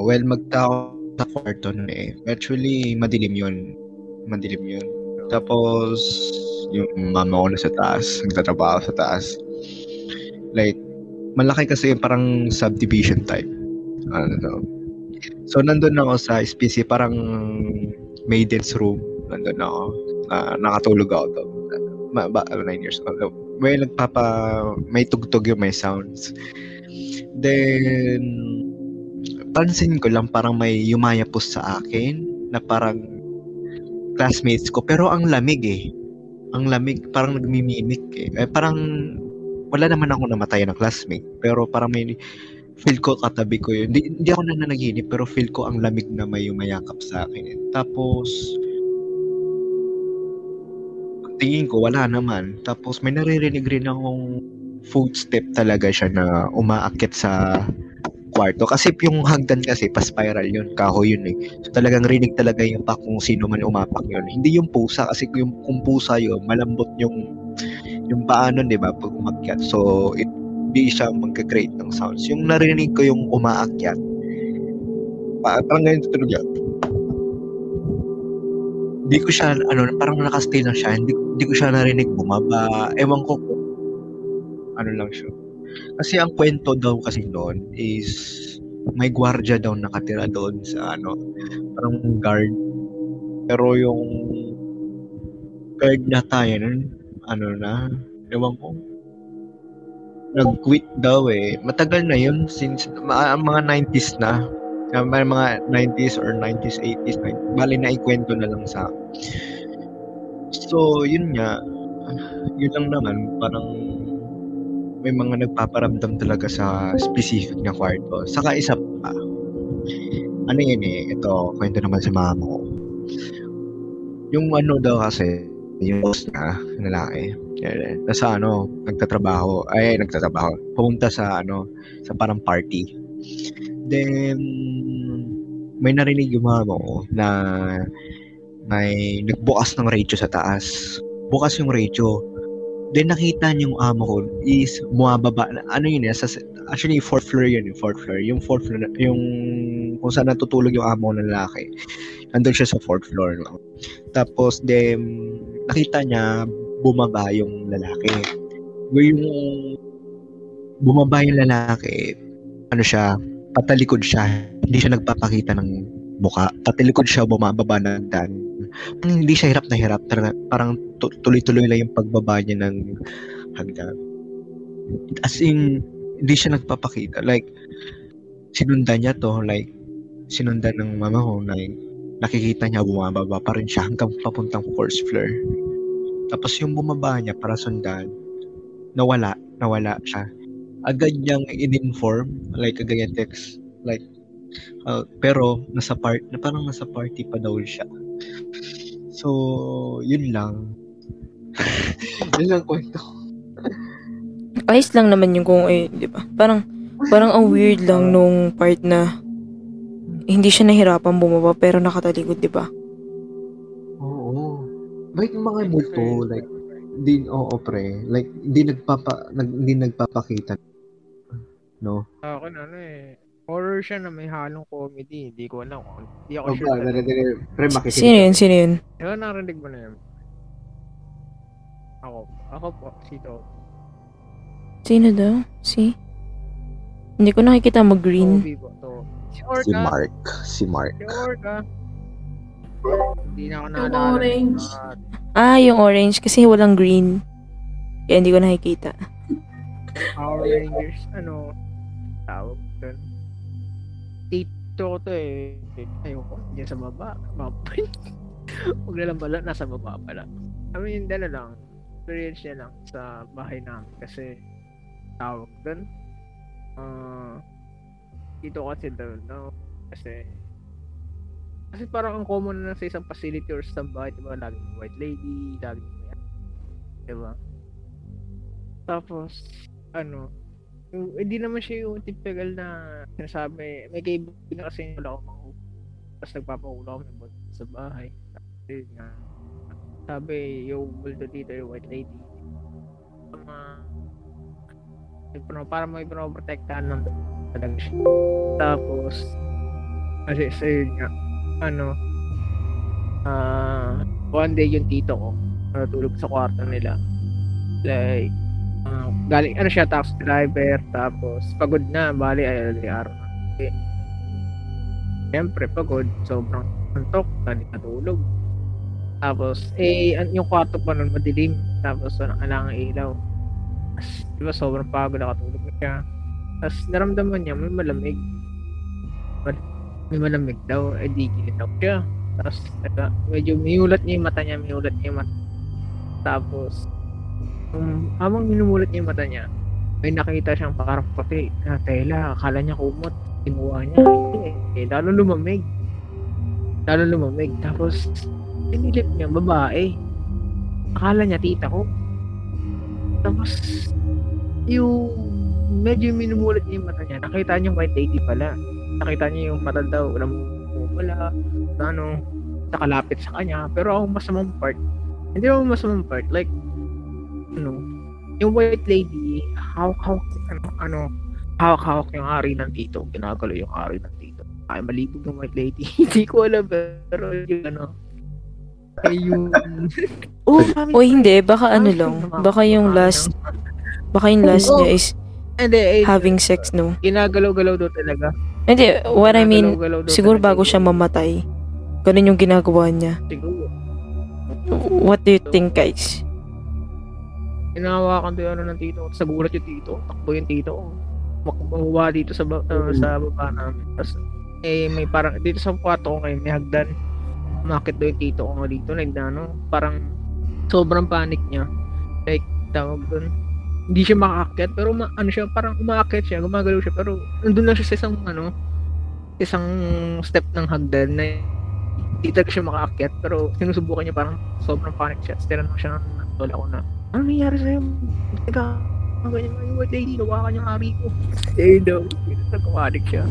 ano, well, magtao sa kwarto nun eh. Actually, madilim yun. Madilim yun. Tapos, yung mama ko na sa taas, nagtatrabaho sa taas. Like, malaki kasi yung parang subdivision type. Ano to. So, nandun ako sa SPC, parang maiden's room. Nandun ako. Uh, nakatulog ako to. Ma, ba, 9 years old. May nagpapa, may tugtog yung may sounds. Then, pansin ko lang parang may yumayapos sa akin na parang classmates ko. Pero ang lamig eh. Ang lamig, parang nagmimimik eh. eh parang wala naman ako namatay na classmate. Pero parang may feel ko katabi ko yun. Hindi, hindi ako na nanaginip pero feel ko ang lamig na may umayakap sa akin. Eh. Tapos, tingin ko wala naman. Tapos may naririnig rin akong footstep talaga siya na umaakit sa kwarto. Kasi yung hagdan kasi, pa-spiral yun. Kahoy yun eh. So talagang rinig talaga yung pa kung sino man umapak yun. Hindi yung pusa. Kasi yung, kung pusa yun, malambot yung yung paano, di ba, pag umakyat. So, it, hindi siya magka-create ng sounds. Yung narinig ko yung umaakyat, parang ganyan tutunog yan. Hindi ko siya, ano, parang nakastay lang siya. Hindi, hindi ko siya narinig bumaba. Ewan ko kung ano lang siya. Kasi ang kwento daw kasi noon is may gwardiya daw nakatira doon sa ano, parang guard. Pero yung guard na tayo nun, ano na, ewan ko, nag-quit daw eh. Matagal na yun since ma- mga 90s na. May mga 90s or 90s, 80s, 90s. Bali na ikwento na lang sa So, yun nga. Yun lang naman. Parang may mga nagpaparamdam talaga sa specific na kwarto. Saka isa pa. Ano yun eh. Ito, kwento naman sa mama ko. Yung ano daw kasi, yung boss na, lalaki nasa ano, nagtatrabaho, ay nagtatrabaho, pumunta sa ano, sa parang party. Then, may narinig yung mama ko na may nagbukas ng radio sa taas. Bukas yung radio. Then nakita niya yung amo ko is bumababa. Ano yun eh? Sa, actually, fourth floor yun. Yung fourth floor. Yung fourth floor, yung kung saan natutulog yung amo ng lalaki. Nandun siya sa fourth floor. No? Tapos, then, nakita niya bumaba yung lalaki. Yung bumaba yung lalaki, ano siya, patalikod siya. Hindi siya nagpapakita ng muka. Patalikod siya, bumababa ng dan. Hindi siya hirap na hirap. Parang tuloy-tuloy lang yung pagbaba niya ng hagdan. As in, hindi siya nagpapakita. Like, sinundan niya to. Like, sinundan ng mama ko. Like, nakikita niya bumababa pa rin siya hanggang papuntang first floor. Tapos yung bumaba niya para sundan, nawala, nawala siya. Agad niyang in-inform, like agad yung text, like, uh, pero nasa part, na parang nasa party pa daw siya. So, yun lang. yun lang kwento. Ayos lang naman yung kung, eh, di ba? Parang, parang ang weird lang nung part na hindi siya nahirapan bumaba pero nakatalikod, di ba? Bakit yung mga multo, like, din, oo, pre, like, hindi nagpapa, nag, hindi nagpapakita. No? Ako ano eh, horror siya na may halong comedy. Hindi ko alam. Hindi ako oh, sure. Ba, narinig, pre, makikinig. Sino yun? Sino yun? Ewan, narinig mo na yun. Ako. Ako po, si To. Sino daw? Si? Hindi ko nakikita mag-green. To, to. Si Orca. Si Mark. Si Mark. Si Orca. Hindi na ako Yung naalala. orange. Ah, yung orange kasi walang green. Kaya hindi ko nakikita. Power Rangers, ano, tawag doon. Tito ko to eh. Ayoko, dyan sa baba. Baba. Huwag na lang pala, nasa baba pala. I mean, dala lang. Experience niya lang sa bahay namin kasi tawag doon. Uh, dito kasi doon, no? Kasi kasi parang ang common na sa isang facility or sa bahay, diba? Laging white lady, laging may diba? Tapos, ano, hindi naman siya yung typical na sinasabi, may kaibigan kasi wala akong mga tapos nagpapakula kami about sa bahay. Sabi nga, sabi, yung multo dito, yung white lady, mga, para may pinoprotektahan ng talaga siya. Tapos, Kasi sa yun nga, ano, ah, one day yung tito ko, natulog sa kwarto nila. Like, ah, galing, ano siya, taxi driver, tapos pagod na, bali, ay, araw na. Eh, Siyempre, pagod, sobrang antok, hindi natulog. Tapos, eh, yung kwarto pa nun madilim, tapos walang alangang ilaw. Tapos, di ba, sobrang pagod, nakatulog na siya. Tapos, naramdaman niya, may malamig. Mal- May malamig daw, eh, di ginaw siya. Tapos, medyo miulat niya yung mata niya, miulat niya yung mata. Tapos, um, habang minumulat niya yung mata niya, may nakita siyang parang puti na tela. Akala niya kumot. Kinuha niya. Eh, lalo lumamig. Lalo lumamig. Tapos, pinilip niya, babae. Akala niya tita ko. Tapos, yung medyo minumulat niya yung mata niya. Nakita niya white lady pala. Nakita niya yung mata daw. Walang wala. Na ano, nakalapit sa kanya. Pero ang masamang part, hindi ako masamang part. Like, ano, yung white lady, hawak-hawak, ano, ano, hawak-hawak yung ari ng tito. Ginagalo yung ari ng tito. Ay, malibog yung white lady. Hindi ko alam, pero yung ano, ay yung... oh, O hindi, baka ano lang. Baka yung last, baka yung last niya is Hindi, eh, having sex, no? ginagalaw-galaw daw talaga. Hindi, what I mean, siguro bago siya mamatay, ganun yung ginagawa niya. Siguro. What do you think, guys? Inahawakan daw yung ano ng tito. Sa gulat yung tito. Takbo yung tito. Makuha dito sa, ba- uh, sa baba namin. Tapos, eh, may parang, dito sa kwarto ko ngayon, may hagdan. Umakit daw yung tito ko dito. Like, na, ano, parang, sobrang panic niya. Like, tawag doon. Hindi siya makaakyat, pero ma- ano siya, parang umaakit siya, gumagalaw siya, pero nandun lang siya sa isang, ano, isang step ng hagdan na hindi talaga siya makaakyat, pero sinusubukan niya parang sobrang panic siya. Tapos tinanong siya ng lola ko na, ano nangyari sa'yo? Teka, ang ganyan yung white lady, nawakan yung ari ko. Eh daw, nagpapanik siya.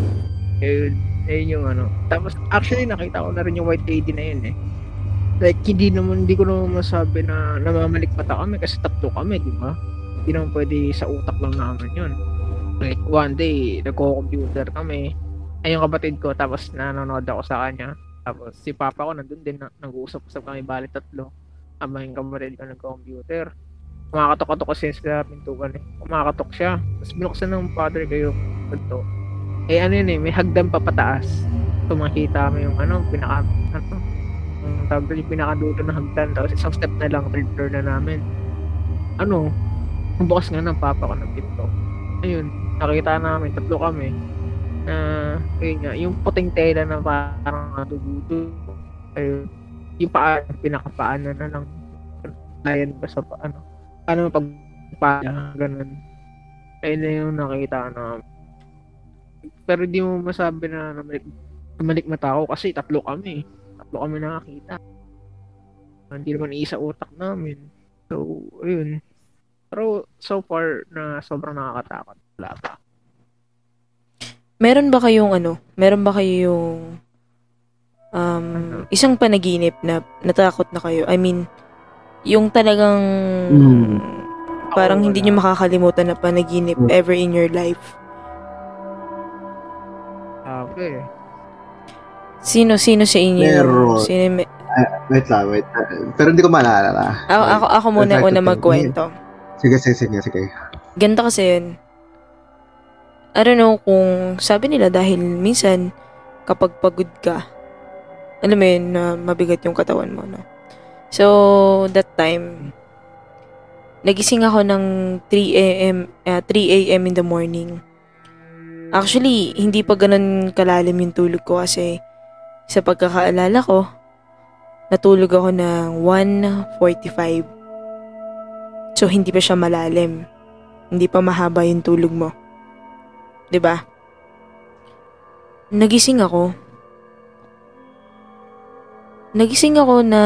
Ayun, ayun yung ano. Tapos, actually, nakita ko na rin yung white lady na yun eh. Like, hindi naman, hindi ko naman masabi na namamalikmata kami kasi tatlo kami, di ba? Hindi naman pwede sa utak lang namin yun. Like, one day, nagko-computer kami. Ay, yung kapatid ko, tapos nanonood ako sa kanya. Tapos, si papa ko nandun din, na, nag-uusap-usap kami, bali tatlo. Ama yung kapatid ko nagko-computer. Kumakatok-katok kasi sa pintuan eh. Kumakatok siya. Tapos binuksan ng father ko yung pinto. Eh ano yun eh, may hagdan pa pataas. So makita mo yung ano, pinaka, ano, yung tawag doon, yung pinakadulo ng hagdan. Tapos isang step na lang, third floor na namin. Ano, bukas nga ng papa ko ng pinto. Ayun, nakita namin, tatlo kami. Na, ayun nga, yung puting tela na parang dugudo. Ayun, yung paa, pinakapaan na na lang. Ayan ba sa ano, ano pag paa, ganun. Ayun na yung nakita na pero di mo masabi na namalik, namalikmata ako kasi tatlo kami. Tatlo kami nakakita. Hindi naman isa utak namin. So, ayun. Pero so far na sobrang nakakatakot. Wala pa. Meron ba kayong ano? Meron ba kayong um, isang panaginip na natakot na kayo? I mean, yung talagang Mm. parang hindi nyo makakalimutan na panaginip Mm. ever in your life. Okay. Sino, sino sa inyo? Meron. Sino, may- Wait lang, wait. Pero hindi ko maalala. ako, ako, ako muna to una magkwento. Sige, sige, sige, sige. Ganito kasi yun. I don't know kung sabi nila dahil minsan kapag pagod ka, alam mo yun, na mabigat yung katawan mo, no? So, that time, nagising ako ng 3 a.m. ah, 3 a.m. in the morning. Actually, hindi pa ganun kalalim yung tulog ko kasi sa pagkakaalala ko, natulog ako ng 1.45. So, hindi pa siya malalim. Hindi pa mahaba yung tulog mo. ba? Nagising ako. Nagising ako na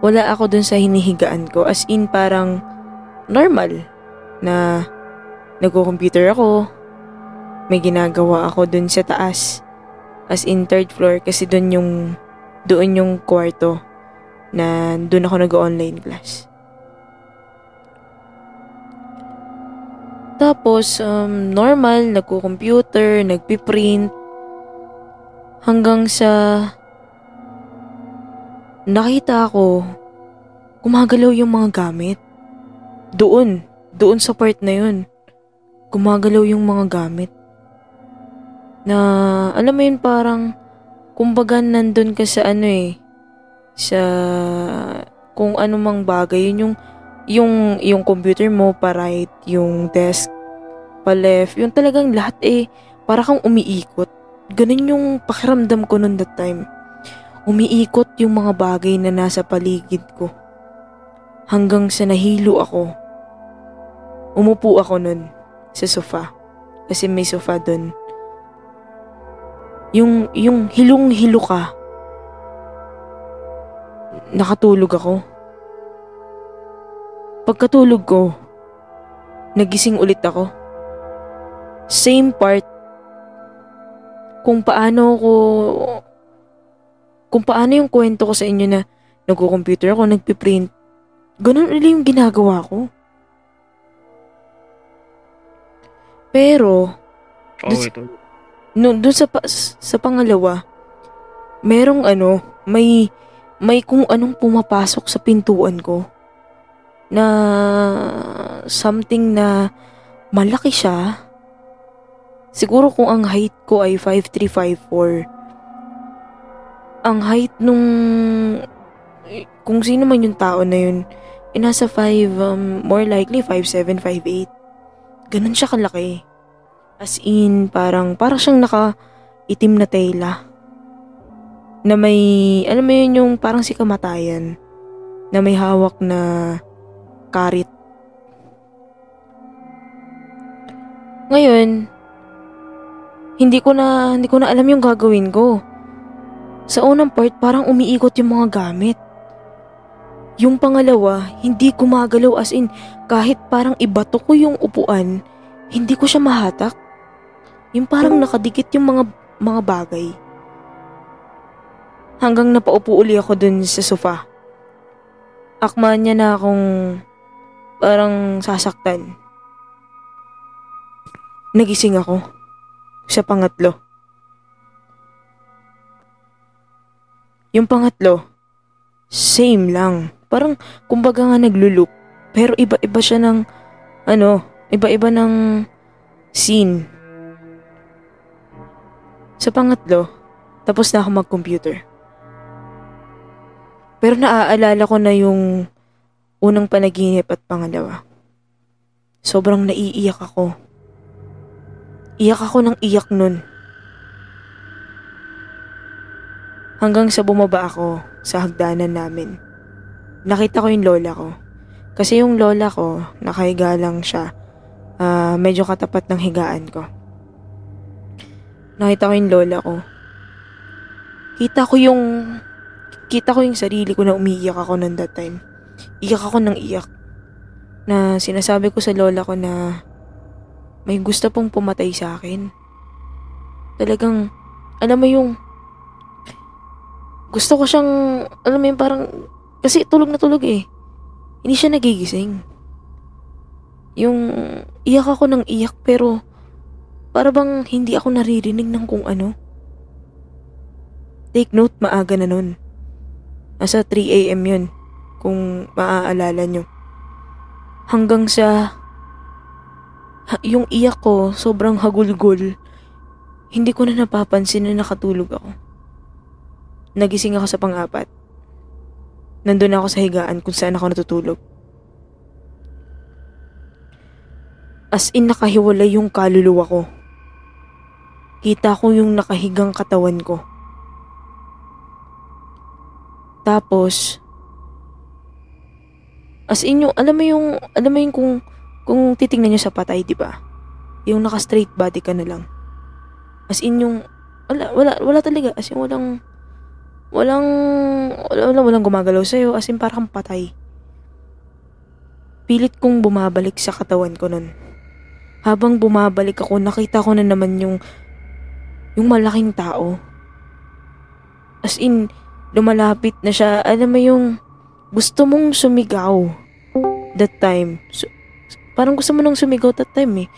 wala ako dun sa hinihigaan ko. As in, parang normal na nagko-computer ako. May ginagawa ako dun sa taas. As in, third floor kasi dun yung doon yung kwarto na doon ako nag-online class. Tapos, um, normal, nagko-computer, nagpiprint. Hanggang sa nakita ko gumagalaw yung mga gamit. Doon, doon sa part na yun. Gumagalaw yung mga gamit. Na, alam mo yun parang, kumbaga nandun ka sa ano eh, sa kung ano mang bagay, yun yung, yung, yung computer mo pa right, yung desk pa left, yung talagang lahat eh, para kang umiikot. Ganun yung pakiramdam ko noon that time. Umiikot yung mga bagay na nasa paligid ko. Hanggang sa nahilo ako. Umupo ako nun sa sofa. Kasi may sofa dun. Yung, yung hilong-hilo ka. Nakatulog ako. Pagkatulog ko, nagising ulit ako. Same part kung paano ko kung paano yung kwento ko sa inyo na nagko-computer ako, nagpiprint. Ganun ulit yung ginagawa ko. Pero, Oo, Dun- ito. no, dun sa, pa- sa pangalawa, merong ano, may, may kung anong pumapasok sa pintuan ko. Na something na malaki siya. Siguro kung ang height ko ay 5'3", 5'4". Ang height nung kung sino man yung tao na yun, eh nasa 5, um, more likely 5'7", 5'8". Ganun siya kalaki. As in, parang, parang siyang naka itim na tela. Na may, alam mo yun yung parang si kamatayan. Na may hawak na karit. Ngayon, hindi ko na, hindi ko na alam yung gagawin ko. Sa unang part, parang umiikot yung mga gamit. Yung pangalawa, hindi gumagalaw as in, kahit parang ibato ko yung upuan, hindi ko siya mahatak. Yung parang nakadikit yung mga mga bagay. Hanggang napaupo uli ako dun sa sofa. Akma niya na akong parang sasaktan. Nagising ako. Sa pangatlo. Yung pangatlo, same lang. Parang kumbaga nga naglulup. Pero iba-iba siya ng, ano, iba-iba ng scene. Sa pangatlo, tapos na ako mag-computer. Pero naaalala ko na yung unang panaginip at pangalawa. Sobrang naiiyak ako. Iyak ako ng iyak nun. Hanggang sa bumaba ako sa hagdanan namin. Nakita ko yung lola ko. Kasi yung lola ko, nakahiga lang siya. Ah, medyo katapat ng higaan ko. Nakita ko yung lola ko. Kita ko yung... Kita ko yung sarili ko na umiiyak ako noon that time. Iyak ako ng iyak. Na sinasabi ko sa lola ko na may gusto pong pumatay sa akin. Talagang, alam mo yung... Gusto ko siyang, alam mo yung parang... Kasi tulog na tulog eh. Hindi siya nagigising. Yung iyak ako ng iyak pero para bang hindi ako naririnig ng kung ano. Take note, maaga na nun. Nasa 3 a.m. yun, kung maaalala nyo. Hanggang sa... yung iyak ko, sobrang hagulgol. Hindi ko na napapansin na nakatulog ako. Nagising ako sa pang-apat. Nandun ako sa higaan kung saan ako natutulog. As in nakahiwalay yung kaluluwa ko. Kita ko yung nakahigang katawan ko. Tapos, as in yung, alam mo yung, alam mo yung kung, kung titingnan nyo sa patay, di ba? Yung naka-straight body ka na lang. As in yung, wala, wala, wala talaga. As in walang, walang, wala, wala, walang gumagalaw sa'yo. As in parang patay. Pilit kong bumabalik sa katawan ko nun. Habang bumabalik ako, nakita ko na naman yung yung malaking tao. As in, lumalapit na siya. Alam mo yung gusto mong sumigaw that time. Su- parang gusto mo nang sumigaw that time eh.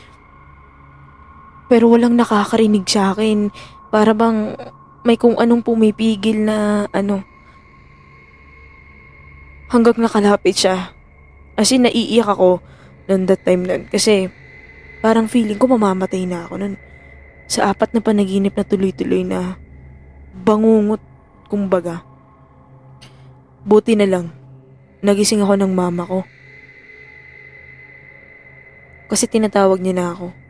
Pero walang nakakarinig sa akin. Para bang may kung anong pumipigil na ano. Hanggang nakalapit siya. As in, naiiyak ako noon that time nun. Kasi parang feeling ko mamamatay na ako nun. Sa apat na panaginip na tuloy-tuloy na bangungot, kumbaga. Buti na lang, nagising ako ng mama ko. Kasi tinatawag niya na ako.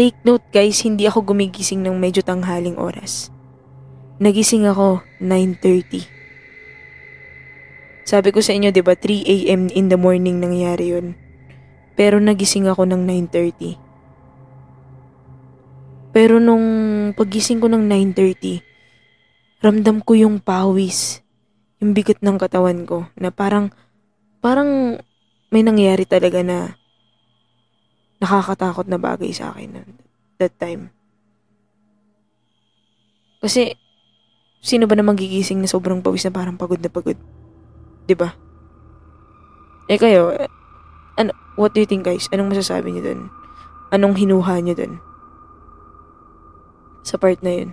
Take note guys, hindi ako gumigising ng medyo tanghaling oras. Nagising ako 9.30. Sabi ko sa inyo, di ba, 3 a.m. in the morning nangyari yun. Pero nagising ako ng 9.30. Pero nung pagising ko ng 9.30, ramdam ko yung pawis, yung bigat ng katawan ko, na parang, parang may nangyari talaga na nakakatakot na bagay sa akin nun, that time. Kasi, sino ba namang gigising na sobrang pawis na parang pagod na pagod? ba? Eh kayo, ano, what do you think guys? Anong masasabi niyo dun? Anong hinuha niyo dun? Sa part na yun.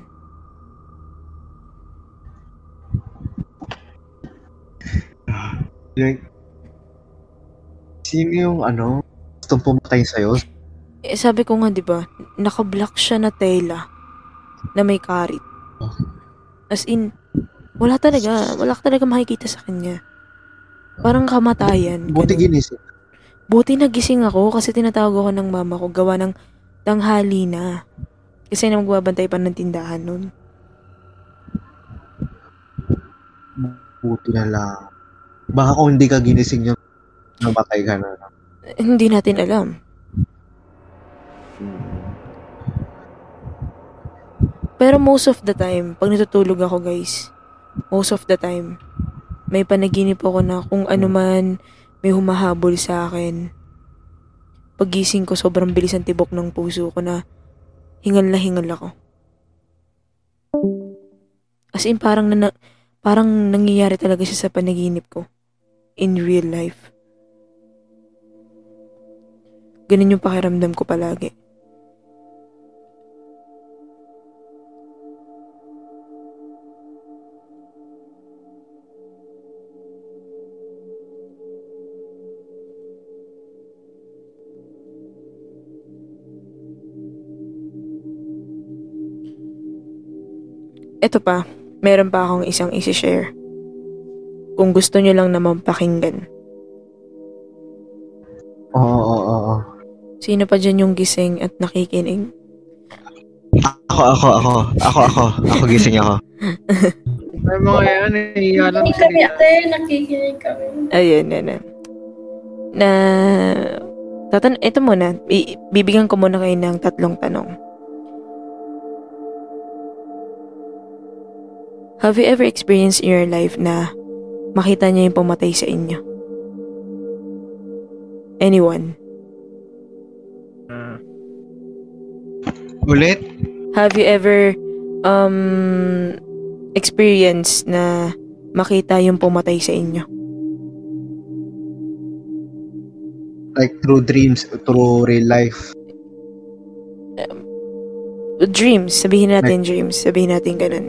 Like, sino yung ano, gustong pumatay sa'yo? Eh, sabi ko nga, di ba, naka-block siya na tela na may karit. As in, wala talaga, wala ka talaga makikita sa kanya. Parang kamatayan. Buti ganun. ginising. Buti nagising ako kasi tinatawag ako ng mama ko gawa ng tanghali na. Kasi na magbabantay pa ng tindahan nun. Buti na lang. Baka kung hindi ka ginising yung namatay ka na. Hindi natin alam. Pero most of the time, pag natutulog ako guys, most of the time, may panaginip ako na kung ano man may humahabol sa akin. Pagising ko, sobrang bilis ang tibok ng puso ko na hingal na hingal ako. As in, parang, na, parang nangyayari talaga siya sa panaginip ko. In real life. Ganun yung pakiramdam ko palagi. Ito pa, meron pa akong isang isi-share. Kung gusto nyo lang naman pakinggan. Sino pa dyan yung gising at nakikinig? Ako, ako, ako. Ako, ako. Ako gising ako. May mga yan, nahihiya lang Nakikinig kami ate, nakikinig kami. Ayun, yan, yan. Na, tatan ito muna, I- bibigyan ko muna kayo ng tatlong tanong. Have you ever experienced in your life na makita niya yung pumatay sa inyo? Anyone? Ah, Ulit? Have you ever um experienced na makita yung pumatay sa inyo? Like through dreams, through real life. Dreams, sabihin natin dreams, sabihin natin ganun.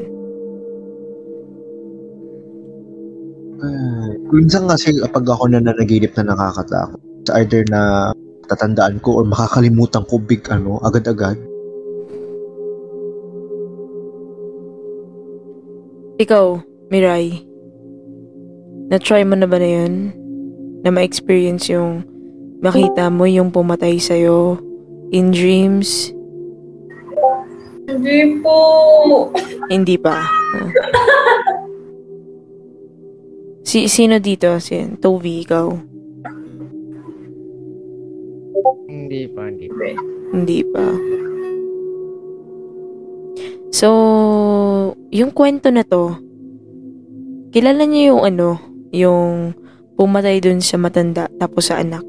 Ah, minsan kasi kapag ako na nanaginip na nakakatakot, it's either na tatandaan ko or makakalimutan ko big ano, agad-agad. Ikaw, Mirai, na-try mo na ba na yun? Na ma-experience yung makita mo yung pumatay sa'yo in dreams? Hindi po. Hindi pa. Si, sino dito? Si Toby, ikaw? Hindi pa, hindi pa. Hindi pa. So, yung kwento na to, kilala niyo yung ano, yung pumatay dun sa matanda tapos sa anak.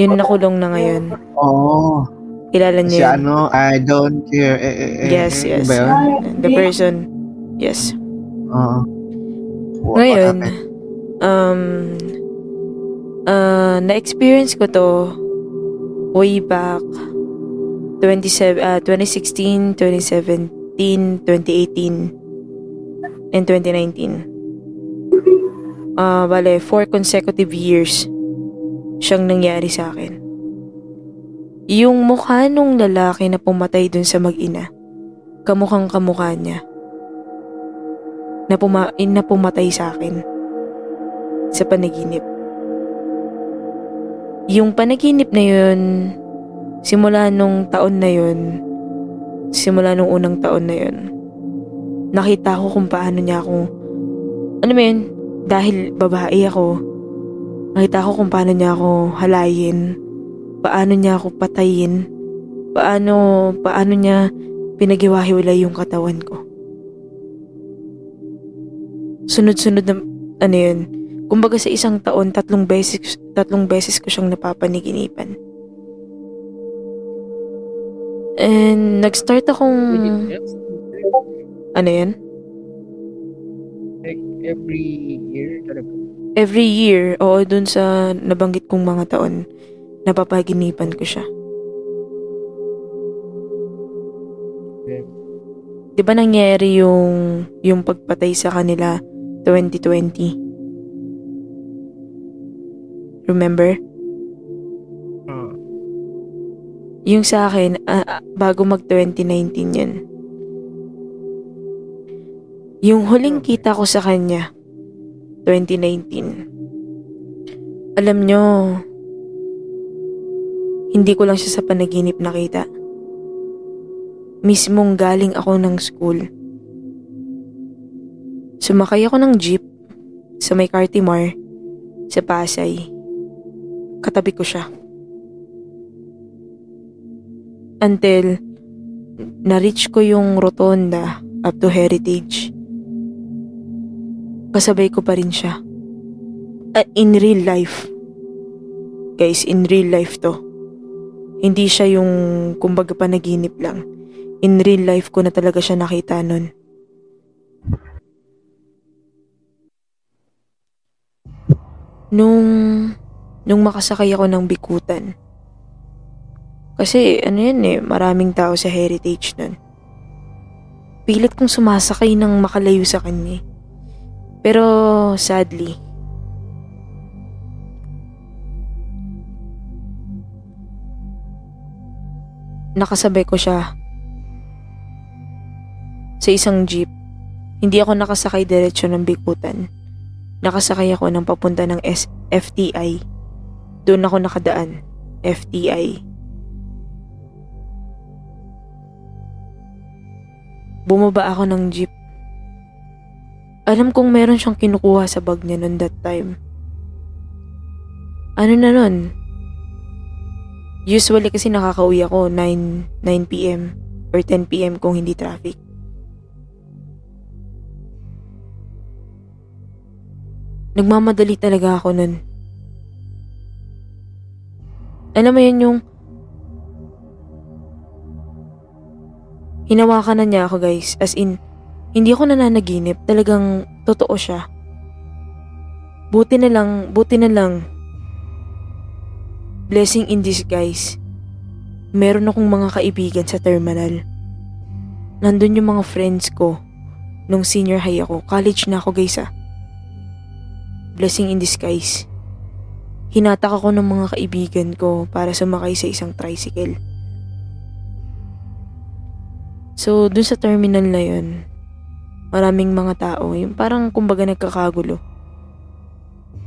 Yun nakulong na ngayon. Oo. Kilala Si niyo yun? ano, I don't care. Eh, eh, eh, Yes, yes. Ba yun? The person. Yes. Oo. What Ngayon, um, uh, na-experience ko to way back 27, ah, 2016, 2017, 2018, and 2019. Ah, bale, four consecutive years siyang nangyari sa akin. Yung mukha nung lalaki na pumatay dun sa mag-ina, kamukhang kamukha niya. Na, puma- na pumatay sa akin sa panaginip. Yung panaginip na yun, simula nung taon na yun, simula nung unang taon na yun, nakita ko kung paano niya ako, ano mo yun, dahil babae ako, nakita ko kung paano niya ako halayin, paano niya ako patayin, paano, paano niya pinagiwahiwalay yung katawan ko. Sunod-sunod na, ano yun, kumbaga sa isang taon, tatlong beses, tatlong beses ko siyang napapaniginipan. And nag-start akong, ano yan? Like, every year talaga. Every year, oo, dun sa nabanggit kong mga taon, napapaginipan ko siya. Okay. Di ba nangyari yung, yung pagpatay sa kanila 2020? Remember? Ah, Yung sa akin, ah, bago mag 2019 yun. Yung huling kita ko sa kanya, 2019. Alam nyo, hindi ko lang siya sa panaginip nakita. Mismong galing ako ng school. Sumakay ako ng jeep sa may Cartimar sa Pasay. Katabi ko siya. Until na-reach ko yung rotonda up to Heritage. Kasabay ko pa rin siya. Ah, in real life. Guys, in real life to. Hindi siya yung kumbaga panaginip lang. In real life ko na talaga siya nakita nun. Nung, nung makasakay ako ng bikutan. Kasi ano yan eh, maraming tao sa heritage nun. Pilit kong sumasakay ng makalayo sa kanya. eh. Pero sadly, nakasabay ko siya sa isang jeep. Hindi ako nakasakay diretsyo ng bikutan. Nakasakay ako ng papunta ng S- FTI. Doon ako nakadaan. FTI. Bumaba ako ng jeep. Alam kong meron siyang kinukuha sa bag niya noon that time. Ano na nun? Usually kasi nakakauwi ako 9, 9 p.m. or 10 p.m. kung hindi traffic. Nagmamadali talaga ako nun. Alam mo yun yung hinawakan na niya ako guys. As in, hindi ako nananaginip. Talagang totoo siya. Buti na lang, buti na lang. Blessing in disguise. Meron akong mga kaibigan sa terminal. Nandun yung mga friends ko. Nung senior high ako, college na ako guys ah. Blessing in disguise. Hinatak ako ng mga kaibigan ko para sumakay sa isang tricycle. So, dun sa terminal na yun, maraming mga tao, yung parang kumbaga nagkakagulo.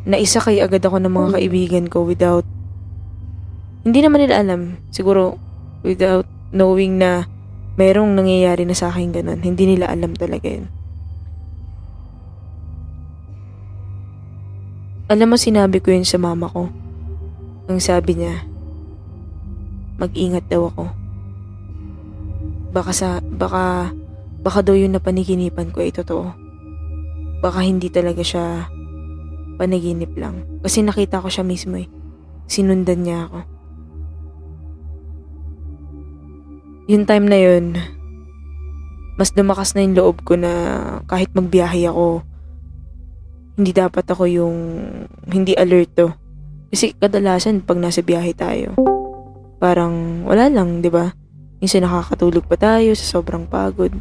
Naisakay agad ako ng mga kaibigan ko without, hindi naman nila alam, siguro without knowing na merong nangyayari na sa akin ganun. Hindi nila alam talaga yun. Alam mo, sinabi ko yun sa mama ko. Ang sabi niya, mag-ingat daw ako. Baka sa, baka, baka daw yung napaniginipan ko ay totoo. Baka hindi talaga siya panaginip lang. Kasi nakita ko siya mismo eh. Sinundan niya ako. Yung time na yun, mas lumakas na yung loob ko na kahit magbiyahe ako, hindi dapat ako yung hindi alerto. Kasi kadalasan pag nasa biyahe tayo, parang wala lang, 'di ba? Minsan nakakatulog pa tayo sa sobrang pagod.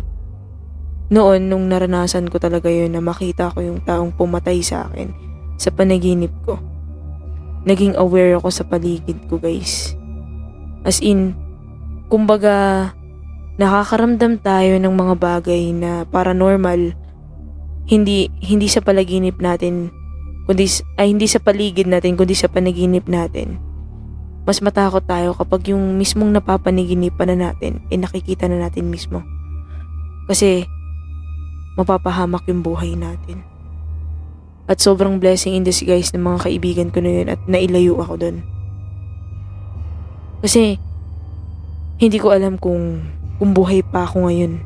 Noon, nung naranasan ko talaga yun na makita ko yung taong pumatay sa akin sa panaginip ko. Naging aware ako sa paligid ko guys. As in, kumbaga, nakakaramdam tayo ng mga bagay na paranormal hindi hindi sa palaginip natin kundi ay hindi sa paligid natin kundi sa panaginip natin mas matakot tayo kapag yung mismong napapaniginipan na natin ay eh, nakikita na natin mismo. Kasi mapapahamak yung buhay natin. At sobrang blessing in disguise ng mga kaibigan ko na yun at nailayo ako doon. Kasi hindi ko alam kung, kung buhay pa ako ngayon.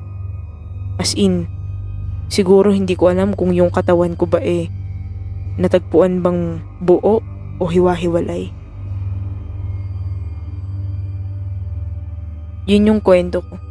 As in, siguro hindi ko alam kung yung katawan ko ba eh natagpuan bang buo o hiwa-hiwalay. Yun yung kwento ko.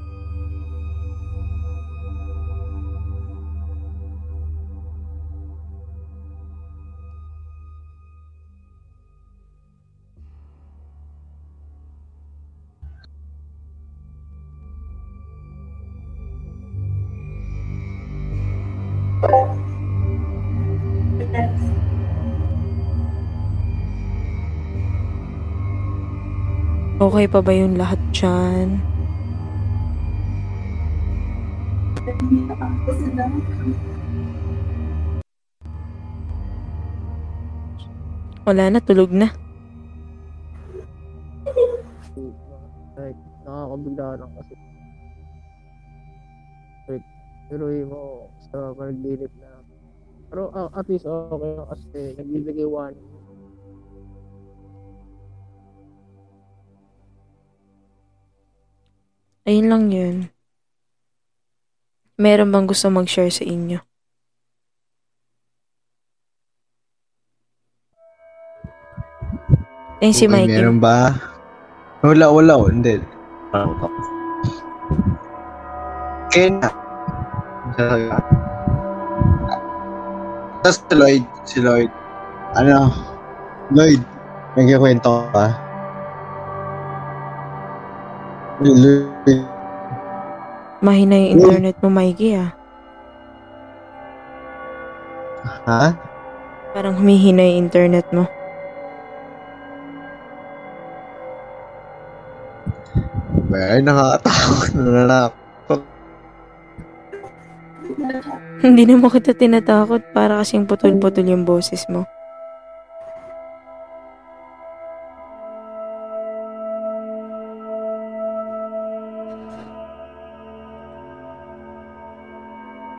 Okay pa ba yung lahat dyan? Wala na, tulog na. Like, nakakabigla lang kasi. Like, mo sa panaginip na. Pero uh, at least okay kasi nagbibigay one Ayun lang yun. Meron bang gusto mag-share sa inyo? Ayun si Mikey. meron ba? Wala, wala. oh, Hindi. Kaya na. Tapos si Lloyd, si Lloyd. Ano? Lloyd, nagkikwento ka? Mahina yung internet mo, Mikey ah. ha? Parang humihina yung internet mo. Ay, nakakatakot na nanakot. Hindi naman kita tinatakot para kasing putol-putol yung boses mo.